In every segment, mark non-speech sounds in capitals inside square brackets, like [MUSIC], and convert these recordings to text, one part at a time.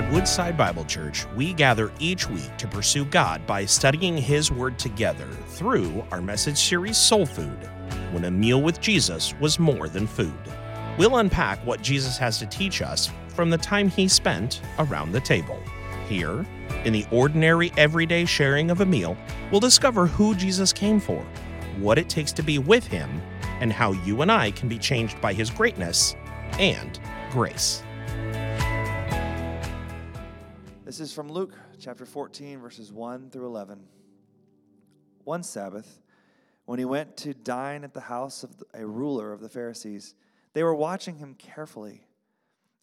At Woodside Bible Church, we gather each week to pursue God by studying His Word together through our message series Soul Food When a Meal with Jesus Was More Than Food. We'll unpack what Jesus has to teach us from the time He spent around the table. Here, in the ordinary, everyday sharing of a meal, we'll discover who Jesus came for, what it takes to be with Him, and how you and I can be changed by His greatness and grace. Is from Luke chapter 14, verses 1 through 11. One Sabbath, when he went to dine at the house of a ruler of the Pharisees, they were watching him carefully.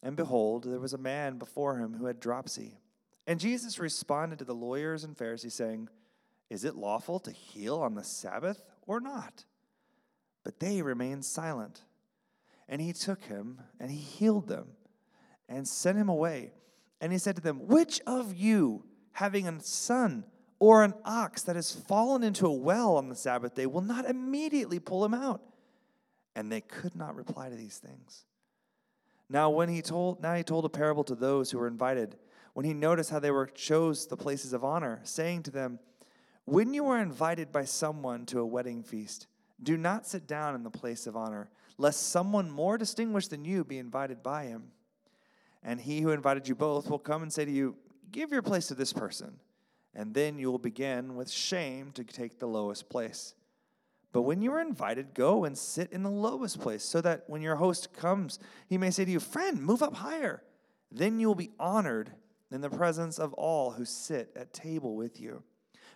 And behold, there was a man before him who had dropsy. And Jesus responded to the lawyers and Pharisees, saying, Is it lawful to heal on the Sabbath or not? But they remained silent. And he took him and he healed them and sent him away and he said to them, Which of you, having a son or an ox that has fallen into a well on the Sabbath day, will not immediately pull him out? And they could not reply to these things. Now, when he told, now he told a parable to those who were invited, when he noticed how they were chose the places of honor, saying to them, When you are invited by someone to a wedding feast, do not sit down in the place of honor, lest someone more distinguished than you be invited by him and he who invited you both will come and say to you, Give your place to this person. And then you will begin with shame to take the lowest place. But when you are invited, go and sit in the lowest place, so that when your host comes, he may say to you, Friend, move up higher. Then you will be honored in the presence of all who sit at table with you.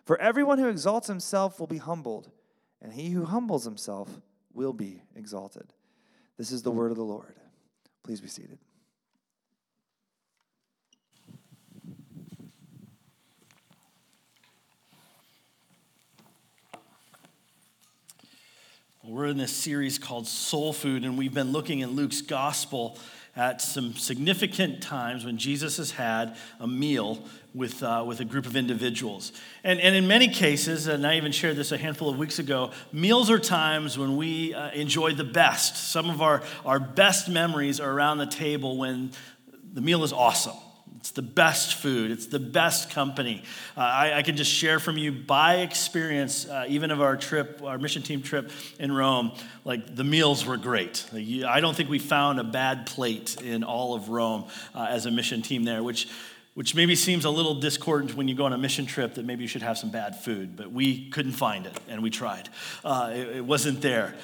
For everyone who exalts himself will be humbled, and he who humbles himself will be exalted. This is the word of the Lord. Please be seated. We're in this series called Soul Food, and we've been looking in Luke's gospel at some significant times when Jesus has had a meal with, uh, with a group of individuals. And, and in many cases, and I even shared this a handful of weeks ago, meals are times when we uh, enjoy the best. Some of our, our best memories are around the table when the meal is awesome it's the best food. It's the best company. Uh, I, I, can just share from you by experience, uh, even of our trip, our mission team trip in Rome, like the meals were great. Like, you, I don't think we found a bad plate in all of Rome uh, as a mission team there, which which maybe seems a little discordant when you go on a mission trip that maybe you should have some bad food, but we couldn't find it and we tried. Uh, it, it wasn't there.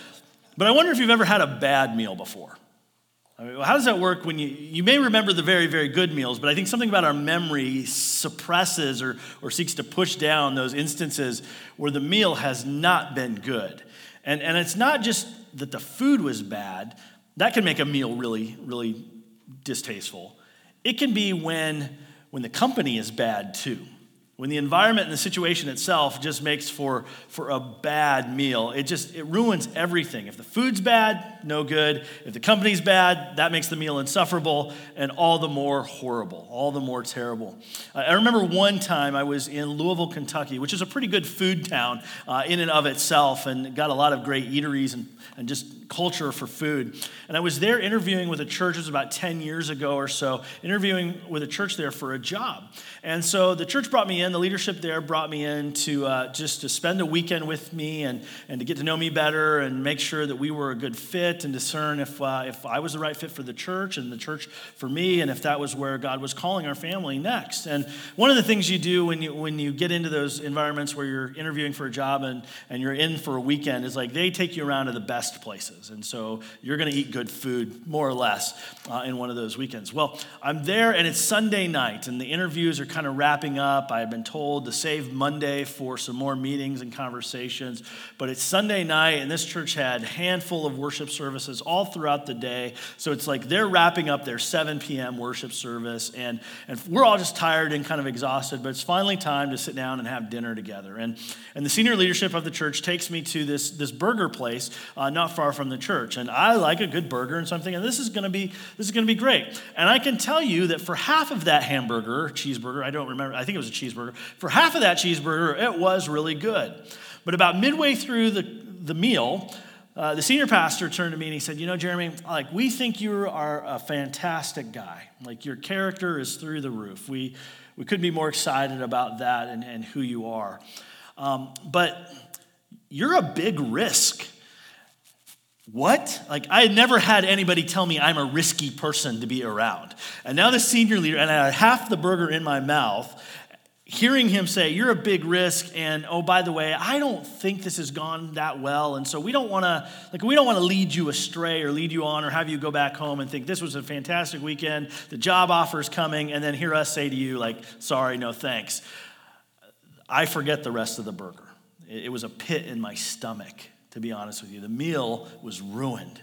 But I wonder if you've ever had a bad meal before. I mean, how does that work when you, you may remember the very, very good meals, but I think something about our memory suppresses or, or seeks to push down those instances where the meal has not been good. And, and it's not just that the food was bad, that can make a meal really, really distasteful. It can be when, when the company is bad too. When the environment and the situation itself just makes for, for a bad meal, it just it ruins everything. If the food's bad, no good. If the company's bad, that makes the meal insufferable and all the more horrible, all the more terrible. Uh, I remember one time I was in Louisville, Kentucky, which is a pretty good food town uh, in and of itself, and got a lot of great eateries and, and just culture for food. And I was there interviewing with a church, it was about 10 years ago or so, interviewing with a church there for a job. And so the church brought me in, the leadership there brought me in to uh, just to spend a weekend with me and, and to get to know me better and make sure that we were a good fit and discern if, uh, if I was the right fit for the church and the church for me and if that was where God was calling our family next. And one of the things you do when you, when you get into those environments where you're interviewing for a job and, and you're in for a weekend is like they take you around to the best places. And so you're going to eat good food, more or less, uh, in one of those weekends. Well, I'm there and it's Sunday night, and the interviews are kind of wrapping up. I've been told to save Monday for some more meetings and conversations. But it's Sunday night, and this church had handful of worship services all throughout the day. So it's like they're wrapping up their 7 p.m. worship service, and, and we're all just tired and kind of exhausted, but it's finally time to sit down and have dinner together. And, and the senior leadership of the church takes me to this, this burger place uh, not far from the church. And I like a good burger and something, and this is gonna be this is gonna be great. And I can tell you that for half of that hamburger, cheeseburger, I don't remember, I think it was a cheeseburger, for half of that cheeseburger, it was really good. But about midway through the, the meal, uh, the senior pastor turned to me and he said, You know, Jeremy, like, we think you are a fantastic guy. Like, your character is through the roof. We, we couldn't be more excited about that and, and who you are. Um, but you're a big risk. What? Like, I had never had anybody tell me I'm a risky person to be around. And now the senior leader, and I had half the burger in my mouth, hearing him say, You're a big risk, and oh, by the way, I don't think this has gone that well. And so we don't want to, like, we don't want to lead you astray or lead you on or have you go back home and think this was a fantastic weekend, the job offer is coming, and then hear us say to you, like, sorry, no thanks. I forget the rest of the burger. It was a pit in my stomach to be honest with you. The meal was ruined,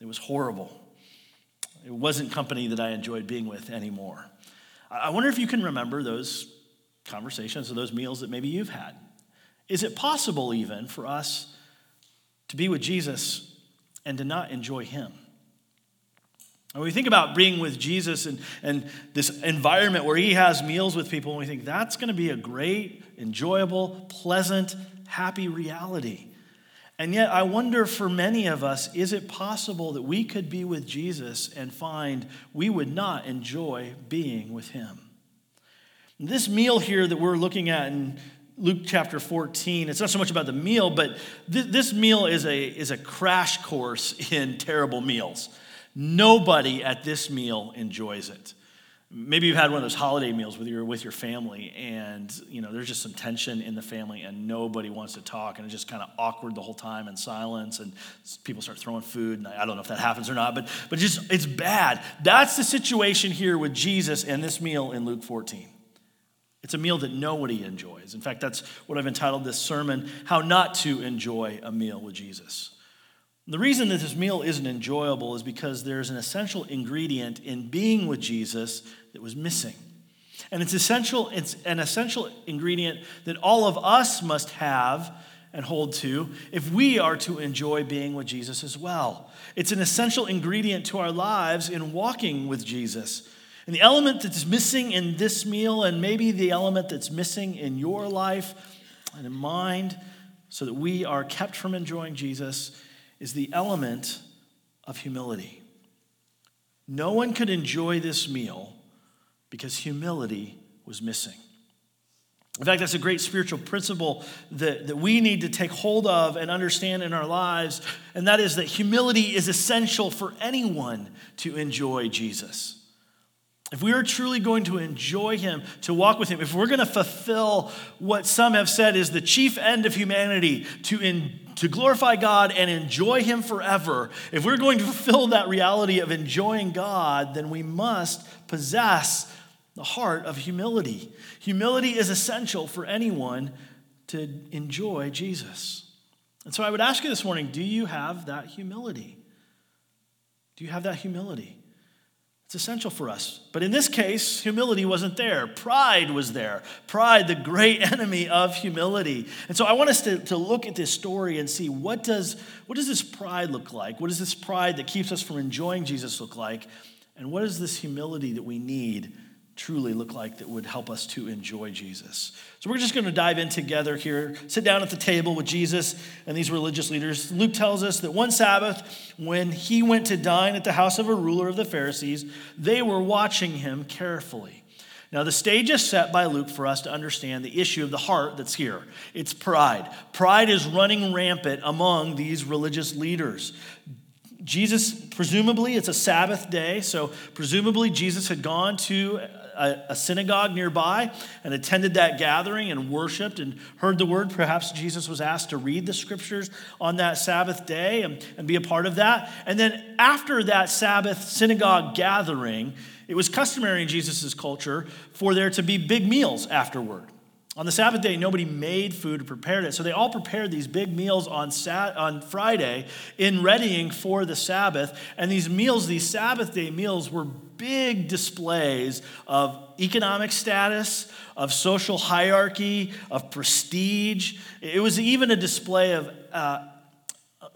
it was horrible. It wasn't company that I enjoyed being with anymore. I wonder if you can remember those conversations or those meals that maybe you've had. Is it possible, even, for us to be with Jesus and to not enjoy Him? And we think about being with Jesus and, and this environment where He has meals with people, and we think that's going to be a great, enjoyable, pleasant, happy reality. And yet, I wonder for many of us, is it possible that we could be with Jesus and find we would not enjoy being with him? This meal here that we're looking at in Luke chapter 14, it's not so much about the meal, but th- this meal is a, is a crash course [LAUGHS] in terrible meals. Nobody at this meal enjoys it. Maybe you've had one of those holiday meals with your with your family and you know there's just some tension in the family and nobody wants to talk and it's just kind of awkward the whole time and silence and people start throwing food and i don't know if that happens or not but but just it's bad. That's the situation here with jesus and this meal in luke 14 it's a meal that nobody enjoys in fact that's what i've entitled this sermon how not to enjoy a meal with jesus the reason that this meal isn't enjoyable is because there's an essential ingredient in being with Jesus that was missing. And it's essential, it's an essential ingredient that all of us must have and hold to if we are to enjoy being with Jesus as well. It's an essential ingredient to our lives in walking with Jesus. And the element that's missing in this meal, and maybe the element that's missing in your life and in mind, so that we are kept from enjoying Jesus, is the element of humility. No one could enjoy this meal because humility was missing. In fact, that's a great spiritual principle that, that we need to take hold of and understand in our lives, and that is that humility is essential for anyone to enjoy Jesus. If we are truly going to enjoy Him, to walk with Him, if we're going to fulfill what some have said is the chief end of humanity, to, in, to glorify God and enjoy Him forever, if we're going to fulfill that reality of enjoying God, then we must possess the heart of humility. Humility is essential for anyone to enjoy Jesus. And so I would ask you this morning do you have that humility? Do you have that humility? It's essential for us. But in this case, humility wasn't there. Pride was there. Pride, the great [LAUGHS] enemy of humility. And so I want us to, to look at this story and see what does, what does this pride look like? What does this pride that keeps us from enjoying Jesus look like? And what is this humility that we need truly look like that would help us to enjoy Jesus. So we're just going to dive in together here, sit down at the table with Jesus and these religious leaders. Luke tells us that one Sabbath, when he went to dine at the house of a ruler of the Pharisees, they were watching him carefully. Now, the stage is set by Luke for us to understand the issue of the heart that's here. It's pride. Pride is running rampant among these religious leaders. Jesus, presumably, it's a Sabbath day, so presumably Jesus had gone to a, a synagogue nearby and attended that gathering and worshiped and heard the word. Perhaps Jesus was asked to read the scriptures on that Sabbath day and, and be a part of that. And then after that Sabbath synagogue gathering, it was customary in Jesus' culture for there to be big meals afterward. On the Sabbath day, nobody made food or prepared it. So they all prepared these big meals on, Sat- on Friday in readying for the Sabbath. And these meals, these Sabbath day meals, were big displays of economic status, of social hierarchy, of prestige. It was even a display of uh,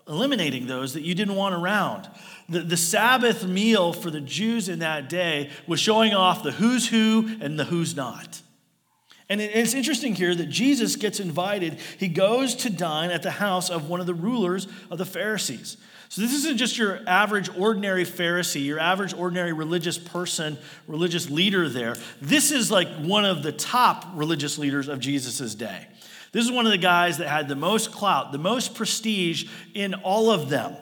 eliminating those that you didn't want around. The, the Sabbath meal for the Jews in that day was showing off the who's who and the who's not. And it's interesting here that Jesus gets invited. He goes to dine at the house of one of the rulers of the Pharisees. So this isn't just your average ordinary Pharisee, your average ordinary religious person, religious leader there. This is like one of the top religious leaders of Jesus' day. This is one of the guys that had the most clout, the most prestige in all of them.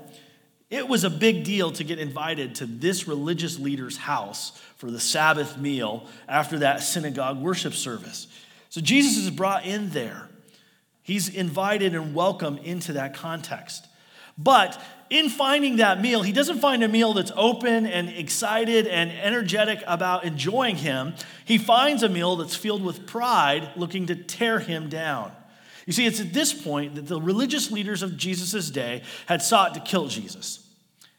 It was a big deal to get invited to this religious leader's house for the Sabbath meal after that synagogue worship service. So Jesus is brought in there. He's invited and welcomed into that context. But in finding that meal, he doesn't find a meal that's open and excited and energetic about enjoying him. He finds a meal that's filled with pride, looking to tear him down. You see, it's at this point that the religious leaders of Jesus' day had sought to kill Jesus.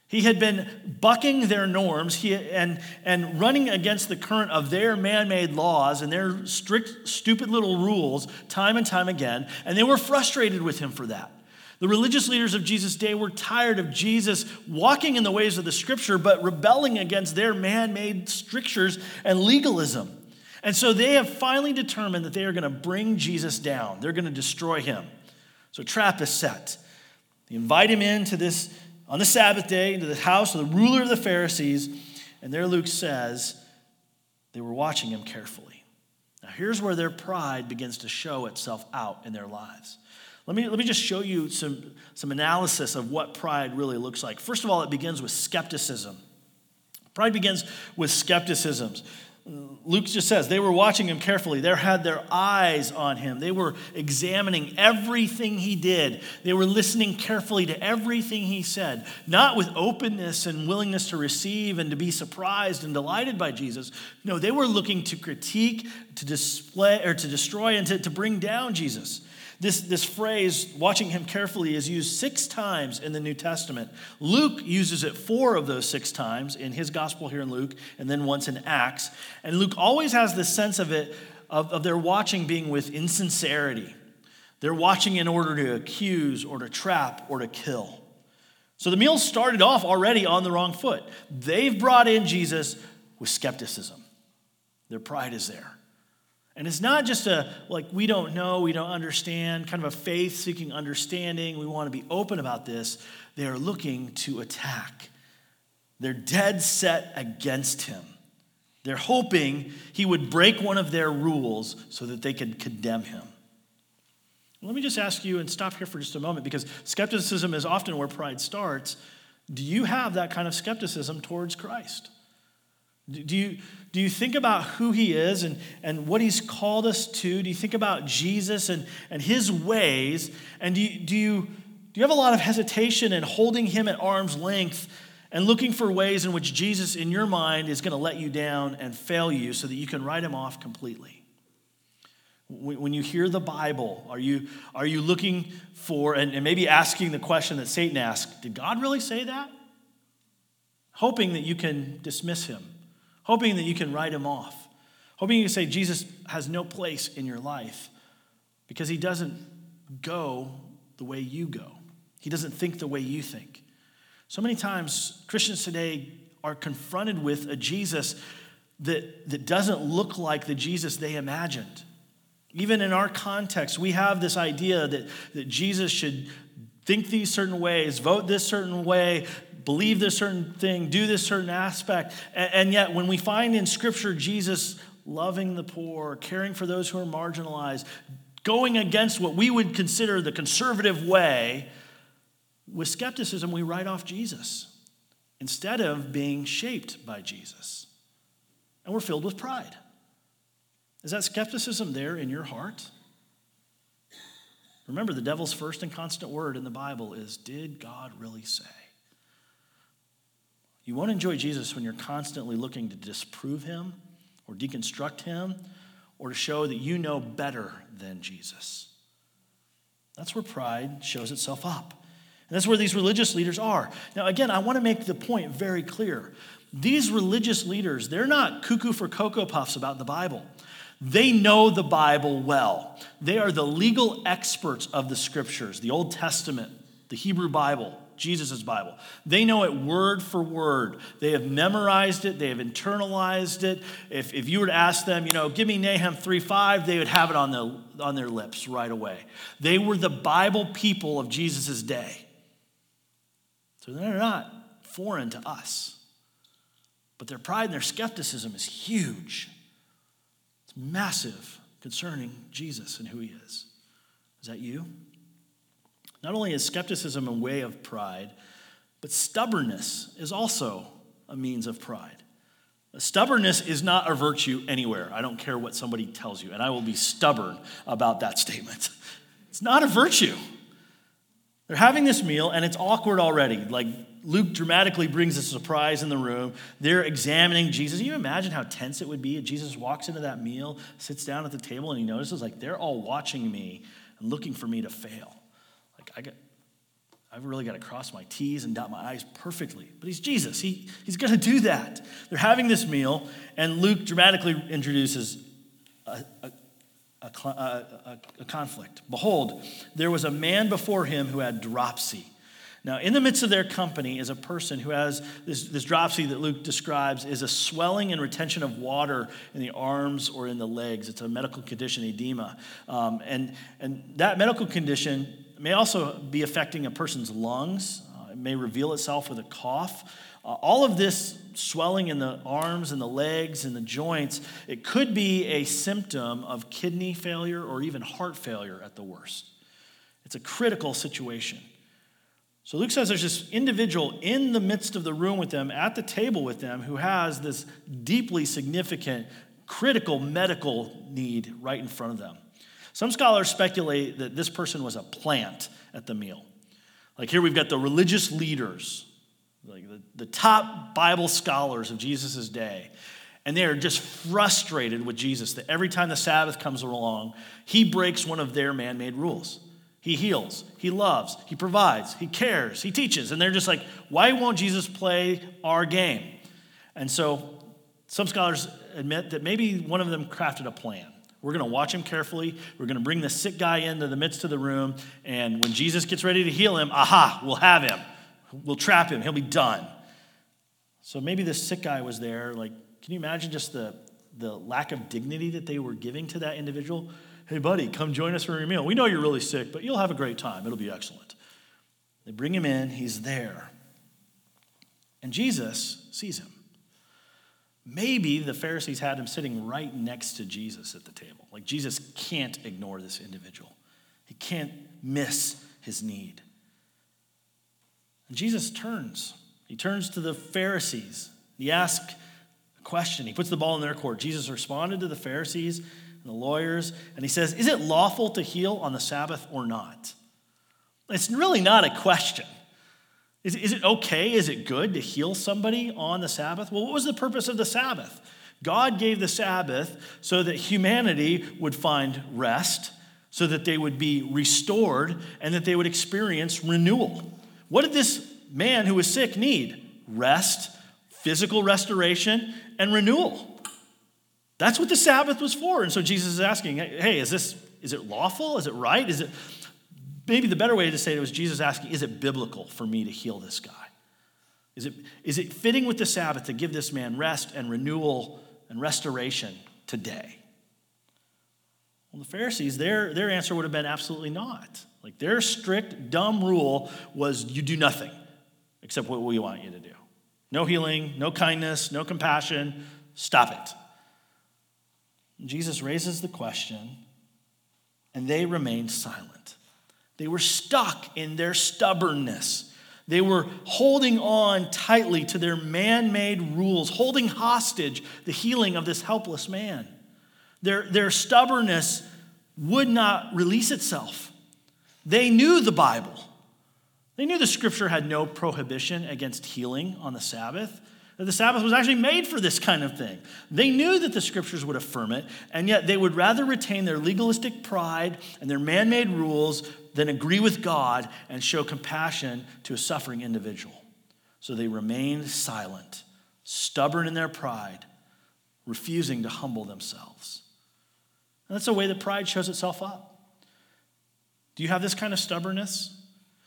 He had been bucking their norms and, and running against the current of their man made laws and their strict, stupid little rules time and time again, and they were frustrated with him for that. The religious leaders of Jesus' day were tired of Jesus walking in the ways of the scripture, but rebelling against their man made strictures and legalism. And so they have finally determined that they are going to bring Jesus down, they're going to destroy him. So, trap is set. They invite him into this on the Sabbath day into the house of the ruler of the Pharisees. And there Luke says they were watching him carefully. Now, here's where their pride begins to show itself out in their lives. Let me, let me just show you some, some analysis of what pride really looks like. First of all, it begins with skepticism. Pride begins with skepticism. Luke just says they were watching him carefully. They had their eyes on him. They were examining everything he did. They were listening carefully to everything he said, not with openness and willingness to receive and to be surprised and delighted by Jesus. No, they were looking to critique, to display, or to destroy, and to, to bring down Jesus. This, this phrase, watching him carefully, is used six times in the New Testament. Luke uses it four of those six times in his gospel here in Luke, and then once in Acts. And Luke always has this sense of it, of, of their watching being with insincerity. They're watching in order to accuse or to trap or to kill. So the meal started off already on the wrong foot. They've brought in Jesus with skepticism, their pride is there. And it's not just a, like, we don't know, we don't understand, kind of a faith seeking understanding. We want to be open about this. They are looking to attack. They're dead set against him. They're hoping he would break one of their rules so that they could condemn him. Let me just ask you and stop here for just a moment because skepticism is often where pride starts. Do you have that kind of skepticism towards Christ? Do you, do you think about who he is and, and what he's called us to? Do you think about Jesus and, and his ways? And do you, do, you, do you have a lot of hesitation in holding him at arm's length and looking for ways in which Jesus, in your mind, is going to let you down and fail you so that you can write him off completely? When you hear the Bible, are you, are you looking for, and, and maybe asking the question that Satan asked, did God really say that? Hoping that you can dismiss him hoping that you can write him off, hoping you can say Jesus has no place in your life because he doesn't go the way you go, he doesn't think the way you think. So many times, Christians today are confronted with a Jesus that, that doesn't look like the Jesus they imagined. Even in our context, we have this idea that, that Jesus should think these certain ways, vote this certain way, believe this certain thing, do this certain aspect. And, yet, when we find in Scripture Jesus loving the poor, caring for those who are marginalized, going against what we would consider the conservative way, with skepticism, we write off Jesus instead of being shaped by Jesus. And we're filled with pride. Is that skepticism there in your heart? Remember, the devil's first and constant word in the Bible is Did God really say? You won't enjoy Jesus when you're constantly looking to disprove him or deconstruct him or to show that you know better than Jesus. That's where pride shows itself up. And that's where these religious leaders are. Now, again, I want to make the point very clear. These religious leaders, they're not cuckoo for Cocoa Puffs about the Bible. They know the Bible well. They are the legal experts of the scriptures, the Old Testament, the Hebrew Bible, Jesus' Bible. They know it word for word. They have memorized it, they have internalized it. If, if you were to ask them, you know, give me Nahum 3 5, they would have it on, the, on their lips right away. They were the Bible people of Jesus' day. So they're not foreign to us. But their pride and their skepticism is huge. It's massive concerning Jesus and who he is. Is that you? Not only is skepticism a way of pride, but stubbornness is also a means of pride. Stubbornness is not a virtue anywhere. I don't care what somebody tells you, and I will be stubborn about that statement. [LAUGHS] It's not a virtue. They're having this meal, and it's awkward already. Like Luke dramatically brings a surprise in the room. They're examining Jesus. Can you imagine how tense it would be if Jesus walks into that meal, sits down at the table, and he notices, like, they're all watching me and looking for me to fail. I got, I've really got to cross my T's and dot my I's perfectly. But he's Jesus. He, he's going to do that. They're having this meal, and Luke dramatically introduces a, a, a, a, a conflict. Behold, there was a man before him who had dropsy. Now, in the midst of their company is a person who has this, this dropsy that Luke describes is a swelling and retention of water in the arms or in the legs. It's a medical condition, edema. Um, and, and that medical condition may also be affecting a person's lungs. Uh, it may reveal itself with a cough. Uh, all of this swelling in the arms and the legs and the joints, it could be a symptom of kidney failure or even heart failure at the worst. It's a critical situation. So Luke says there's this individual in the midst of the room with them, at the table with them, who has this deeply significant, critical medical need right in front of them. Some scholars speculate that this person was a plant at the meal. Like here we've got the religious leaders, like the, the top Bible scholars of Jesus' day. And they are just frustrated with Jesus that every time the Sabbath comes along, he breaks one of their man made rules. He heals, he loves, he provides, he cares, he teaches. And they're just like, why won't Jesus play our game? And so some scholars admit that maybe one of them crafted a plan. We're going to watch him carefully. We're going to bring the sick guy into the midst of the room. And when Jesus gets ready to heal him, aha, we'll have him. We'll trap him. He'll be done. So maybe this sick guy was there. Like, can you imagine just the, the lack of dignity that they were giving to that individual? Hey, buddy, come join us for your meal. We know you're really sick, but you'll have a great time. It'll be excellent. They bring him in, he's there. And Jesus sees him. Maybe the Pharisees had him sitting right next to Jesus at the table. Like Jesus can't ignore this individual, he can't miss his need. And Jesus turns. He turns to the Pharisees. He asks a question. He puts the ball in their court. Jesus responded to the Pharisees and the lawyers, and he says, Is it lawful to heal on the Sabbath or not? It's really not a question. Is, is it okay? Is it good to heal somebody on the Sabbath? Well, what was the purpose of the Sabbath? God gave the Sabbath so that humanity would find rest, so that they would be restored, and that they would experience renewal. What did this man who was sick need? Rest, physical restoration, and renewal. That's what the Sabbath was for. And so Jesus is asking, hey, is this is it lawful? Is it right? Is it maybe the better way to say it was Jesus asking, is it biblical for me to heal this guy? Is it, is it fitting with the Sabbath to give this man rest and renewal and restoration today? Well, the Pharisees, their, their answer would have been absolutely not. Like their strict, dumb rule was you do nothing except what we want you to do. No healing, no kindness, no compassion. Stop it. Jesus raises the question, and they remained silent. They were stuck in their stubbornness. They were holding on tightly to their man made rules, holding hostage the healing of this helpless man. Their, their stubbornness would not release itself. They knew the Bible. They knew the scripture had no prohibition against healing on the Sabbath that the Sabbath was actually made for this kind of thing. They knew that the scriptures would affirm it, and yet they would rather retain their legalistic pride and their man made rules than agree with God and show compassion to a suffering individual. So they remained silent, stubborn in their pride, refusing to humble themselves. And that's a way that pride shows itself up. Do you have this kind of stubbornness?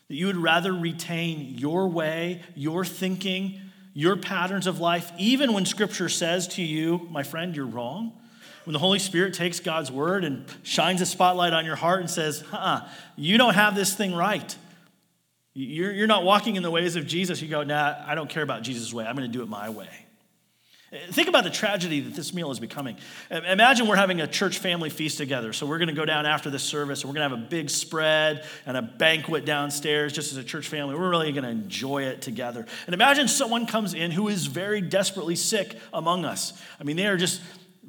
That you would rather retain your way, your thinking, your patterns of life, even when Scripture says to you, my friend, you're wrong. When the Holy Spirit takes God's word and shines a spotlight on your heart and says, uh you don't have this thing right. You're, you're not walking in the ways of Jesus. You go, nah, I don't care about Jesus' way. I'm going to do it my way. Think about the tragedy that this meal is becoming. Imagine we're having a church family feast together. So we're going to go down after the service and we're going to have a big spread and a banquet downstairs just as a church family. We're really going to enjoy it together. And imagine someone comes in who is very desperately sick among us. I mean, they are just,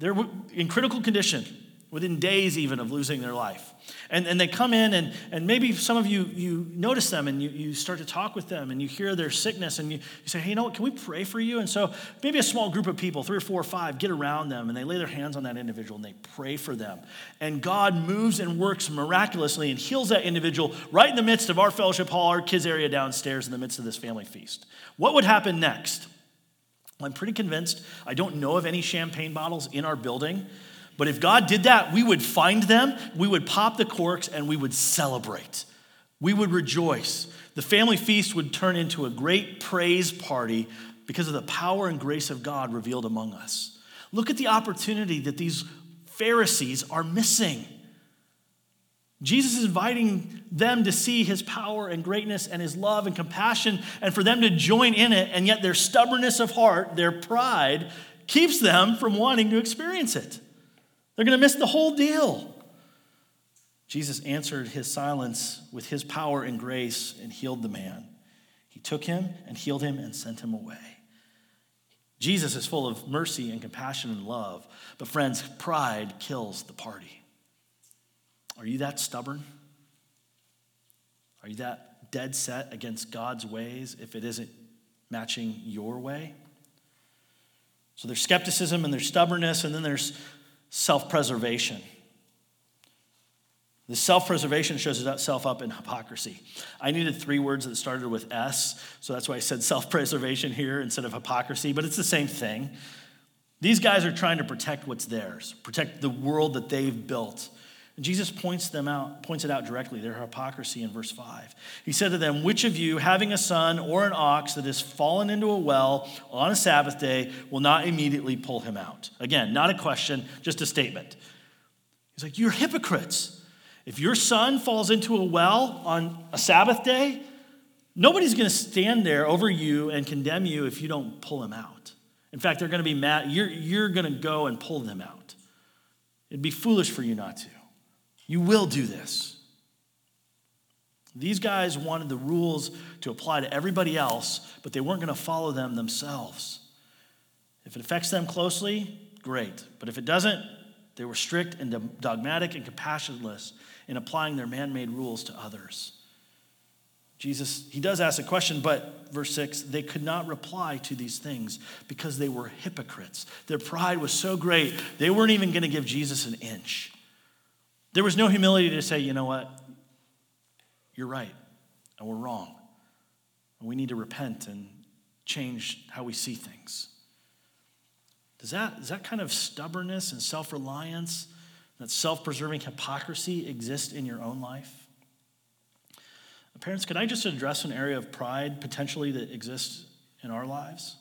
they're in critical condition within days even of losing their life. And, and they come in, and, and maybe some of you, you notice them and you, you start to talk with them and you hear their sickness and you, you say, hey, you know what, can we pray for you? And so maybe a small group of people, three or four or five, get around them and they lay their hands on that individual and they pray for them. And God moves and works miraculously and heals that individual right in the midst of our fellowship hall, our kids' area downstairs in the midst of this family feast. What would happen next? I'm pretty convinced, I don't know of any champagne bottles in our building, but if God did that, we would find them, we would pop the corks, and we would celebrate. We would rejoice. The family feast would turn into a great praise party because of the power and grace of God revealed among us. Look at the opportunity that these Pharisees are missing. Jesus is inviting them to see his power and greatness and his love and compassion and for them to join in it, and yet their stubbornness of heart, their pride, keeps them from wanting to experience it. They're going to miss the whole deal. Jesus answered his silence with his power and grace and healed the man. He took him and healed him and sent him away. Jesus is full of mercy and compassion and love. But, friends, pride kills the party. Are you that stubborn? Are you that dead set against God's ways if it isn't matching your way? So there's skepticism and there's stubbornness, and then there's self preservation. The self preservation shows itself up in hypocrisy. I needed three words that started with S, so that's why I said self preservation here instead of hypocrisy, but it's the same thing. These guys are trying to protect what's theirs, protect the world that they've built. Jesus points them out, points it out directly, their hypocrisy in verse 5. He said to them, Which of you, having a son or an ox that has fallen into a well on a Sabbath day, will not immediately pull him out? Again, not a question, just a statement. He's like, You're hypocrites. If your son falls into a well on a Sabbath day, nobody's going to stand there over you and condemn you if you don't pull him out. In fact, they're going to be mad. You're, you're going to go and pull them out. It'd be foolish for you not to. You will do this. These guys wanted the rules to apply to everybody else, but they weren't going to follow them themselves. If it affects them closely, great. But if it doesn't, they were strict and dogmatic and compassionless in applying their man made rules to others. Jesus, he does ask a question, but verse 6 they could not reply to these things because they were hypocrites. Their pride was so great, they weren't even going to give Jesus an inch. There was no humility to say, you know what? You're right, and we're wrong. And we need to repent and change how we see things. Does that, does that kind of stubbornness and self reliance, that self preserving hypocrisy exist in your own life? Parents, could I just address an area of pride potentially that exists in our lives?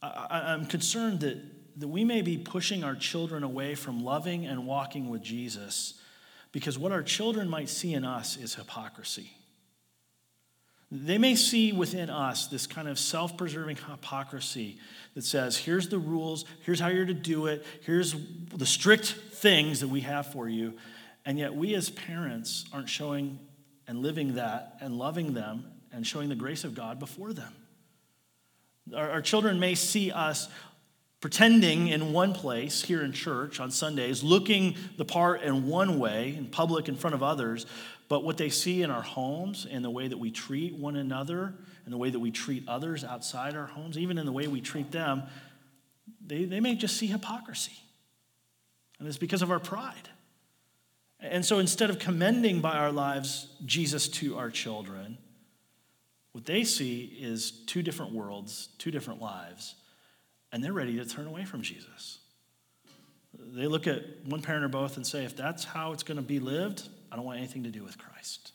I, am concerned that that we may be pushing our children away from loving and walking with Jesus because what our children might see in us is hypocrisy. They may see within us this kind of self preserving hypocrisy that says, here's the rules, here's how you're to do it, here's the strict things that we have for you. And yet, we as parents aren't showing and living that and loving them and showing the grace of God before them. Our, our children may see us pretending in one place here in church on Sundays, looking the part in one way in public in front of others, but what they see in our homes and the way that we treat one another and the way that we treat others outside our homes, even in the way we treat them, they, they may just see hypocrisy. And it's because of our pride. And so instead of commending by our lives Jesus to our children, what they see is two different worlds, two different lives and they're ready to turn away from Jesus. They look at one parent or both and say, if that's how it's going to be lived, I don't want anything to do with Christ.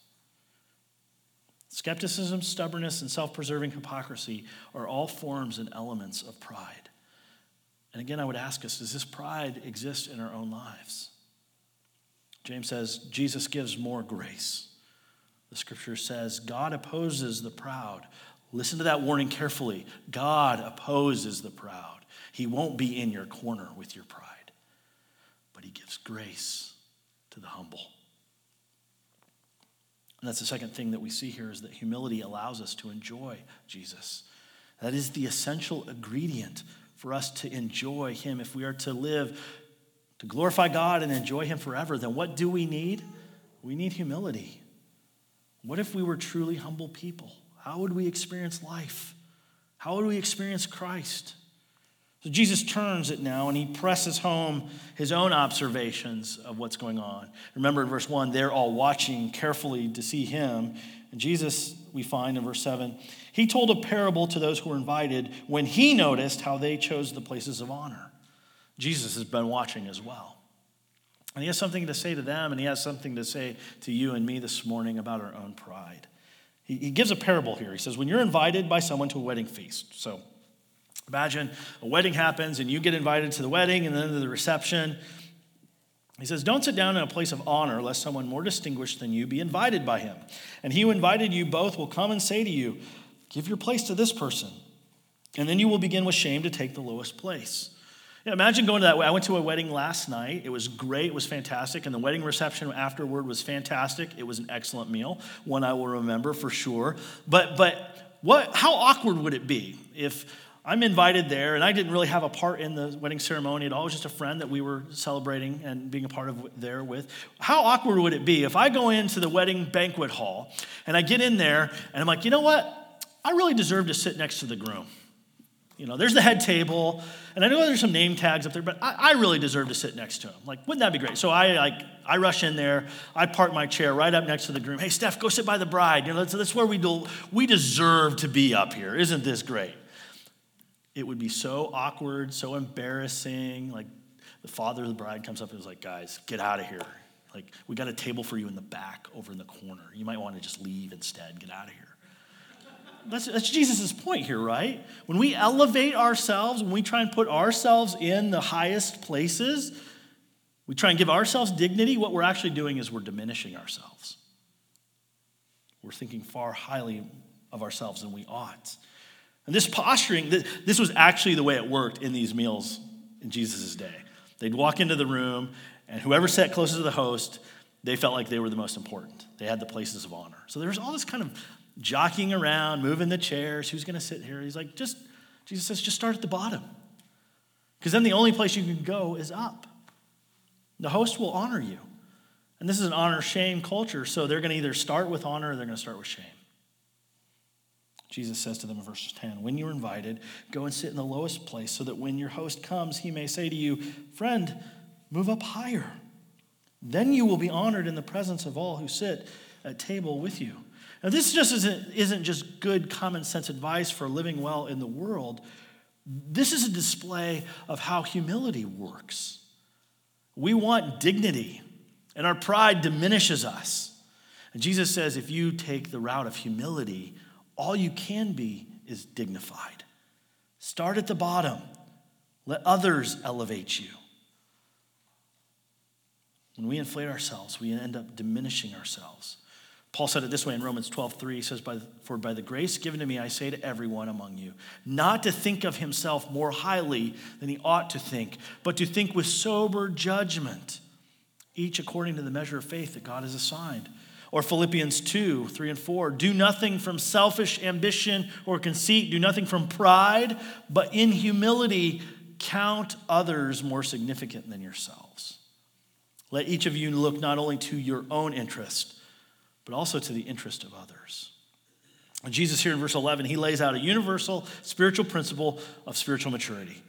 Skepticism, stubbornness, and self preserving hypocrisy are all forms and elements of pride. And again, I would ask us does this pride exist in our own lives? James says, Jesus gives more grace. The scripture says, God opposes the proud. Listen to that warning carefully. God opposes the proud. He won't be in your corner with your pride, but He gives grace to the humble. And that's the second thing that we see here is that humility allows us to enjoy Jesus. That is the essential ingredient for us to enjoy Him. If we are to live to glorify God and enjoy Him forever, then what do we need? We need humility. What if we were truly humble people? How would we experience life? How would we experience Christ? So Jesus turns it now and he presses home his own observations of what's going on. Remember in verse 1, they're all watching carefully to see him. And Jesus, we find in verse 7, he told a parable to those who were invited when he noticed how they chose the places of honor. Jesus has been watching as well. And he has something to say to them, and he has something to say to you and me this morning about our own pride. He, he gives a parable here. He says, When you're invited by someone to a wedding feast, so imagine a wedding happens and you get invited to the wedding and then to the reception. He says, Don't sit down in a place of honor lest someone more distinguished than you be invited by him. And he who invited you both will come and say to you, Give your place to this person. And then you will begin with shame to take the lowest place. Yeah, imagine going to that. I went to a wedding last night. It was great. It was fantastic. And the wedding reception afterward was fantastic. It was an excellent meal, one I will remember for sure. But, but what, how awkward would it be if I'm invited there and I didn't really have a part in the wedding ceremony at all? It was just a friend that we were celebrating and being a part of there with. How awkward would it be if I go into the wedding banquet hall and I get in there and I'm like, you know what? I really deserve to sit next to the groom. You know, there's the head table, and I know there's some name tags up there, but I, I, really deserve to sit next to him. Like, wouldn't that be great? So I like I rush in there, I park my chair right up next to the groom. Hey, Steph, go sit by the bride. You know, that's, that's where we do, we deserve to be up here. Isn't this great? It would be so awkward, so embarrassing. Like the father of the bride comes up and is like, guys, get out of here. Like, we got a table for you in the back over in the corner. You might want to just leave instead. Get out of here. That's, that's Jesus' point here, right? When we elevate ourselves, when we try and put ourselves in the highest places, we try and give ourselves dignity, what we're actually doing is we're diminishing ourselves. We're thinking far highly of ourselves than we ought. And this posturing, this was actually the way it worked in these meals in Jesus' day. They'd walk into the room, and whoever sat closest to the host, they felt like they were the most important. They had the places of honor. So there was all this kind of jockeying around, moving the chairs. Who's going to sit here? He's like, just, Jesus says, just start at the bottom. Because then the only place you can go is up. The host will honor you. And this is an honor shame culture, so they're going to either start with honor or they're going to start with shame. Jesus says to them in verse 10 When you're invited, go and sit in the lowest place so that when your host comes, he may say to you, Friend, move up higher. Then you will be honored in the presence of all who sit at table with you. Now, this just isn't, isn't just good common sense advice for living well in the world. This is a display of how humility works. We want dignity, and our pride diminishes us. And Jesus says if you take the route of humility, all you can be is dignified. Start at the bottom, let others elevate you. When we inflate ourselves, we end up diminishing ourselves. Paul said it this way in Romans 12, 3. He says, For by the grace given to me, I say to everyone among you, not to think of himself more highly than he ought to think, but to think with sober judgment, each according to the measure of faith that God has assigned. Or Philippians 2, 3 and 4. Do nothing from selfish ambition or conceit, do nothing from pride, but in humility count others more significant than yourselves. Let each of you look not only to your own interest, but also to the interest of others. And Jesus, here in verse 11, he lays out a universal spiritual principle of spiritual maturity.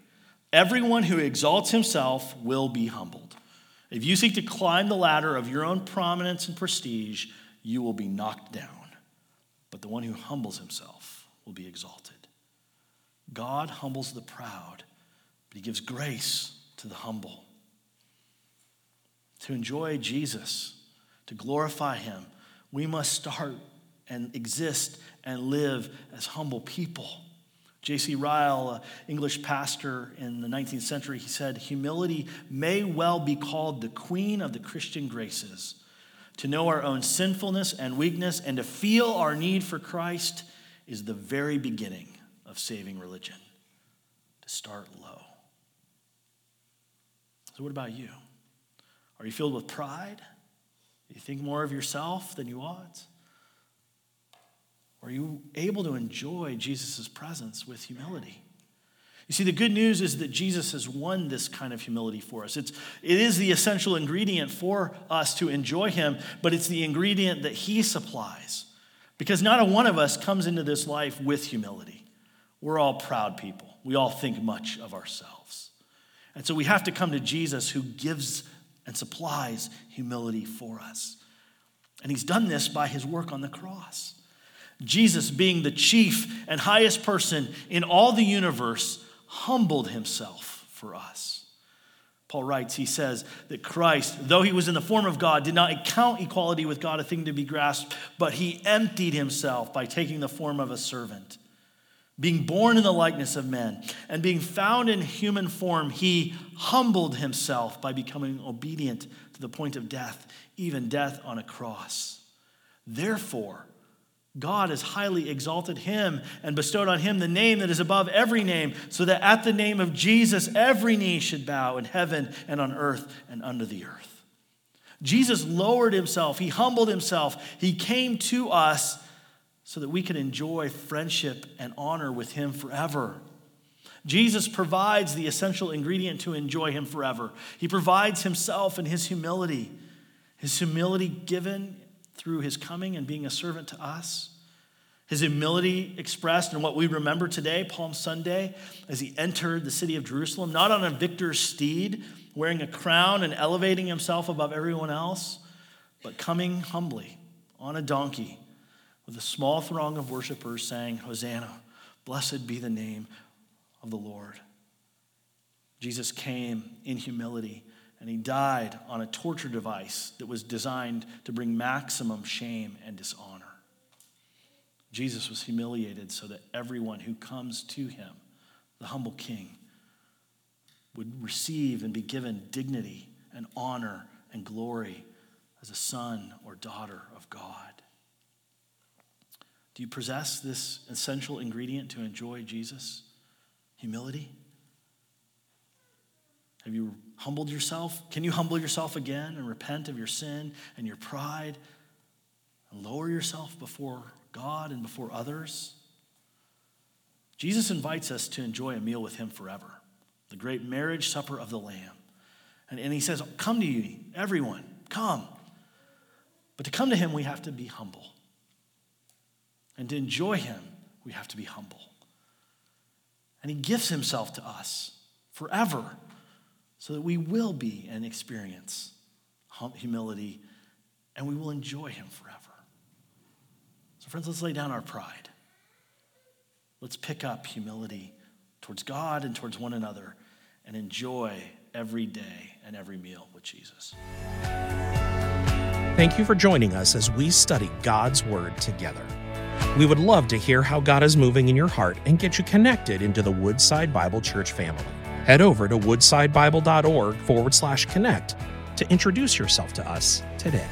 Everyone who exalts himself will be humbled. If you seek to climb the ladder of your own prominence and prestige, you will be knocked down. But the one who humbles himself will be exalted. God humbles the proud, but he gives grace to the humble. To enjoy Jesus, to glorify him, we must start and exist and live as humble people. J.C. Ryle, an English pastor in the 19th century, he said, Humility may well be called the queen of the Christian graces. To know our own sinfulness and weakness and to feel our need for Christ is the very beginning of saving religion. To start low. So, what about you? Are you filled with pride? You think more of yourself than you ought? Are you able to enjoy Jesus' presence with humility? You see, the good news is that Jesus has won this kind of humility for us. It's, it is the essential ingredient for us to enjoy Him, but it's the ingredient that He supplies. Because not a one of us comes into this life with humility. We're all proud people, we all think much of ourselves. And so we have to come to Jesus who gives and supplies humility for us. And He's done this by His work on the cross. Jesus, being the chief and highest person in all the universe, humbled himself for us. Paul writes, he says that Christ, though he was in the form of God, did not count equality with God a thing to be grasped, but he emptied himself by taking the form of a servant. Being born in the likeness of men and being found in human form, he humbled himself by becoming obedient to the point of death, even death on a cross. Therefore, God has highly exalted him and bestowed on him the name that is above every name, so that at the name of Jesus every knee should bow in heaven and on earth and under the earth. Jesus lowered himself, he humbled himself, he came to us so that we could enjoy friendship and honor with him forever. Jesus provides the essential ingredient to enjoy him forever. He provides himself and his humility. His humility given through his coming and being a servant to us. His humility expressed in what we remember today, Palm Sunday, as he entered the city of Jerusalem, not on a victor's steed, wearing a crown and elevating himself above everyone else, but coming humbly on a donkey with a small throng of worshipers saying, Hosanna, blessed be the name of the Lord. Jesus came in humility and he died on a torture device that was designed to bring maximum shame and dishonor. Jesus was humiliated so that everyone who comes to him, the humble king, would receive and be given dignity and honor and glory as a son or daughter of God. Do you possess this essential ingredient to enjoy Jesus? Humility? Have you humbled yourself? Can you humble yourself again and repent of your sin and your pride and lower yourself before God and before others? Jesus invites us to enjoy a meal with him forever, the great marriage supper of the Lamb. And, and he says, Come to you, everyone, come. But to come to him, we have to be humble. And to enjoy him, we have to be humble. And he gives himself to us forever so that we will be and experience humility and we will enjoy Him forever. So, friends, let's lay down our pride. Let's pick up humility towards God and towards one another and enjoy every day and every meal with Jesus. Thank you for joining us as we study God's Word together. We would love to hear how God is moving in your heart and get you connected into the Woodside Bible Church family head over to woodsidebible.org forward slash connect to introduce yourself to us today.